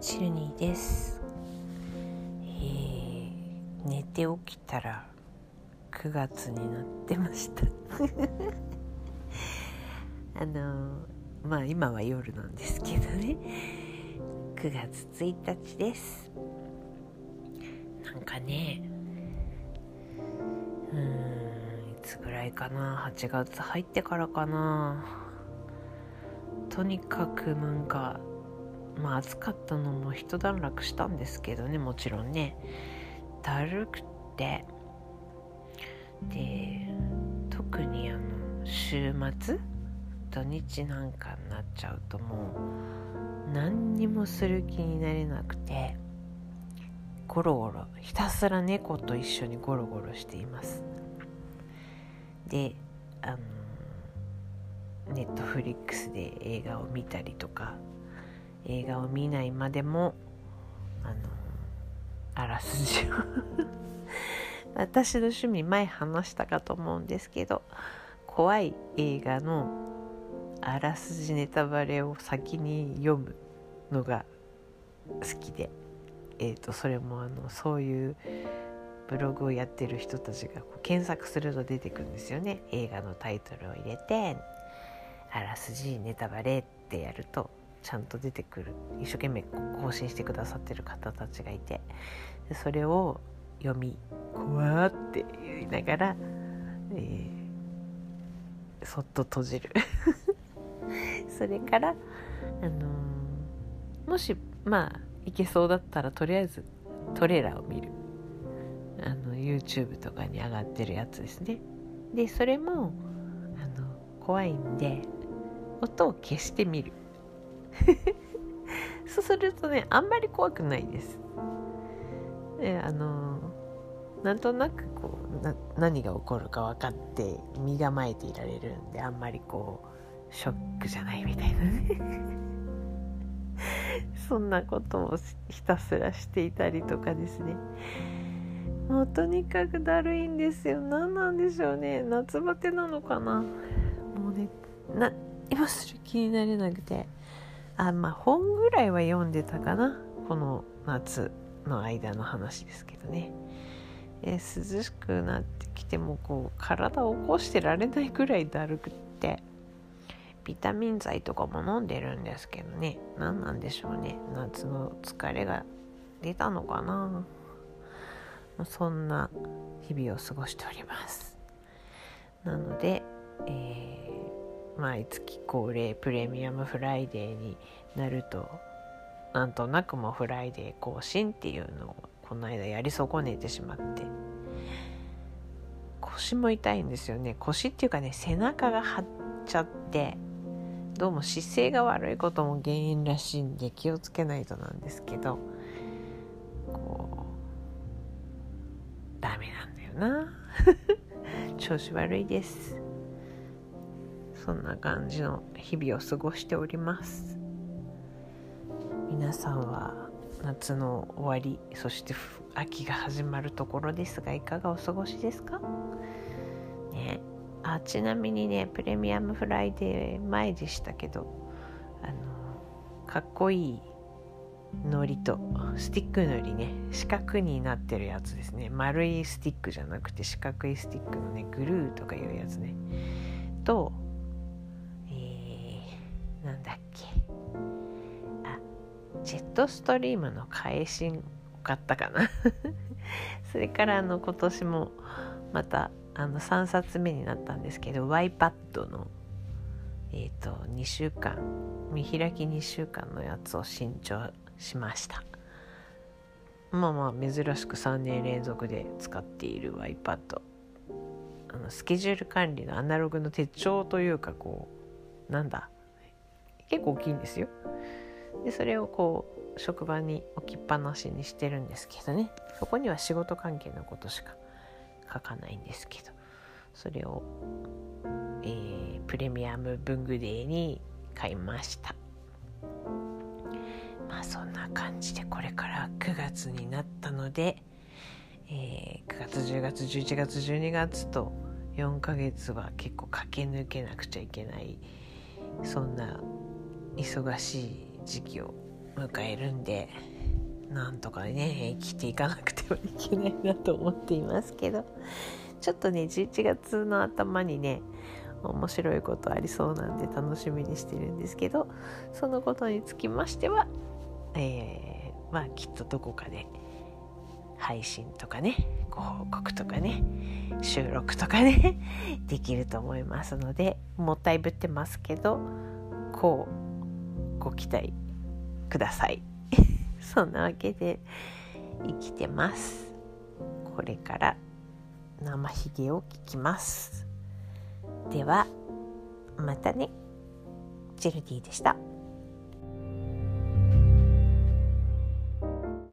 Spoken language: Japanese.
チルニーです、えー寝て起きたら9月になってました。あのーまあ今は夜なんですけどね。9月1日です。なんかねうんいつぐらいかな。8月入ってからかな。とにかくなんかまあ暑かったのも一段落したんですけどねもちろんね。だるくて。で特にあの週末土日なんかになっちゃうともう何にもする気になれなくてゴロゴロひたすら猫と一緒にゴロゴロしています。であのネットフリックスで映画を見たりとか映画を見ないまでもあのあらすじを。私の趣味前話したかと思うんですけど怖い映画のあらすじネタバレを先に読むのが好きで、えー、とそれもあのそういうブログをやってる人たちがこう検索すると出てくるんですよね。映画のタイトルを入れてあらすじネタバレってやると。ちゃんと出てくる。一生懸命更新してくださってる方たちがいて。でそれを読み「怖って言いながら、えーそっと閉じる。それから、あのーもしまあいけそうだったらとりあえずトレーラーを見る。あの YouTube とかに上がってるやつですね。でそれもあの怖いんで音を消してみる。そうするとねあんまり怖くないです。であのなんとなくこうな何が起こるか分かって身構えていられるんであんまりこうショックじゃないみたいなね。そんなことをひたすらしていたりとかですね。もうとにかくだるいんですよ。何なんでしょうね。夏バテなのかな。もうねな今する気になれなくて。あまあ本ぐらいは読んでたかな。この夏の間の話ですけどね、えー涼しくなってきてもこう体を起こしてられないぐらいだるくってビタミン剤とかも飲んでるんですけどね。何なんでしょうね。夏の疲れが出たのかな。そんな日々を過ごしております。なので、えー毎月恒例プレミアムフライデーになるとなんとなくもフライデー更新っていうのをこの間やり損ねてしまって。腰も痛いんですよね。腰っていうかね背中が張っちゃってどうも姿勢が悪いことも原因らしいんで気をつけないとなんですけどこうダメなんだよな。調子悪いです。そんな感じの日々を過ごしております。皆さんは夏の終わりそして秋が始まるところですがいかがお過ごしですか？ね。あちなみにねプレミアムフライデー前でしたけどあのかっこいいのりとスティックのりね四角になってるやつですね。丸いスティックじゃなくて四角いスティックのねグルーとかいうやつね。と、なんだっけ？あジェットストリームの返しを買ったかな？それからあの今年もまたあの3冊目になったんですけど YPAD のえっ、と2週間見開き2週間のやつを新調しました。まあまあ珍しく3年連続で使っている iPad あのスケジュール管理のアナログの手帳というかこうなんだ？結構大きいんですよ。でそれをこう職場に置きっぱなしにしてるんですけどね。そこには仕事関係のことしか書かないんですけど。それを、えープレミアム文具デーに買いました。まあそんな感じでこれから9月になったので、えー9月10月11月12月と4ヶ月は結構駆け抜けなくちゃいけないそんな忙しい時期を迎えるんでなんとかね生きていかなくてはいけないなと思っていますけどちょっとね11月の頭にね面白いことありそうなんで楽しみにしてるんですけどそのことにつきましては、えー、まあきっとどこかで配信とかねご報告とかね収録とかねできると思いますのでもったいぶってますけどこうご期待ください。そんなわけで生きてます。これから生ひげを聞きます。ではまたね。ジェルディでした。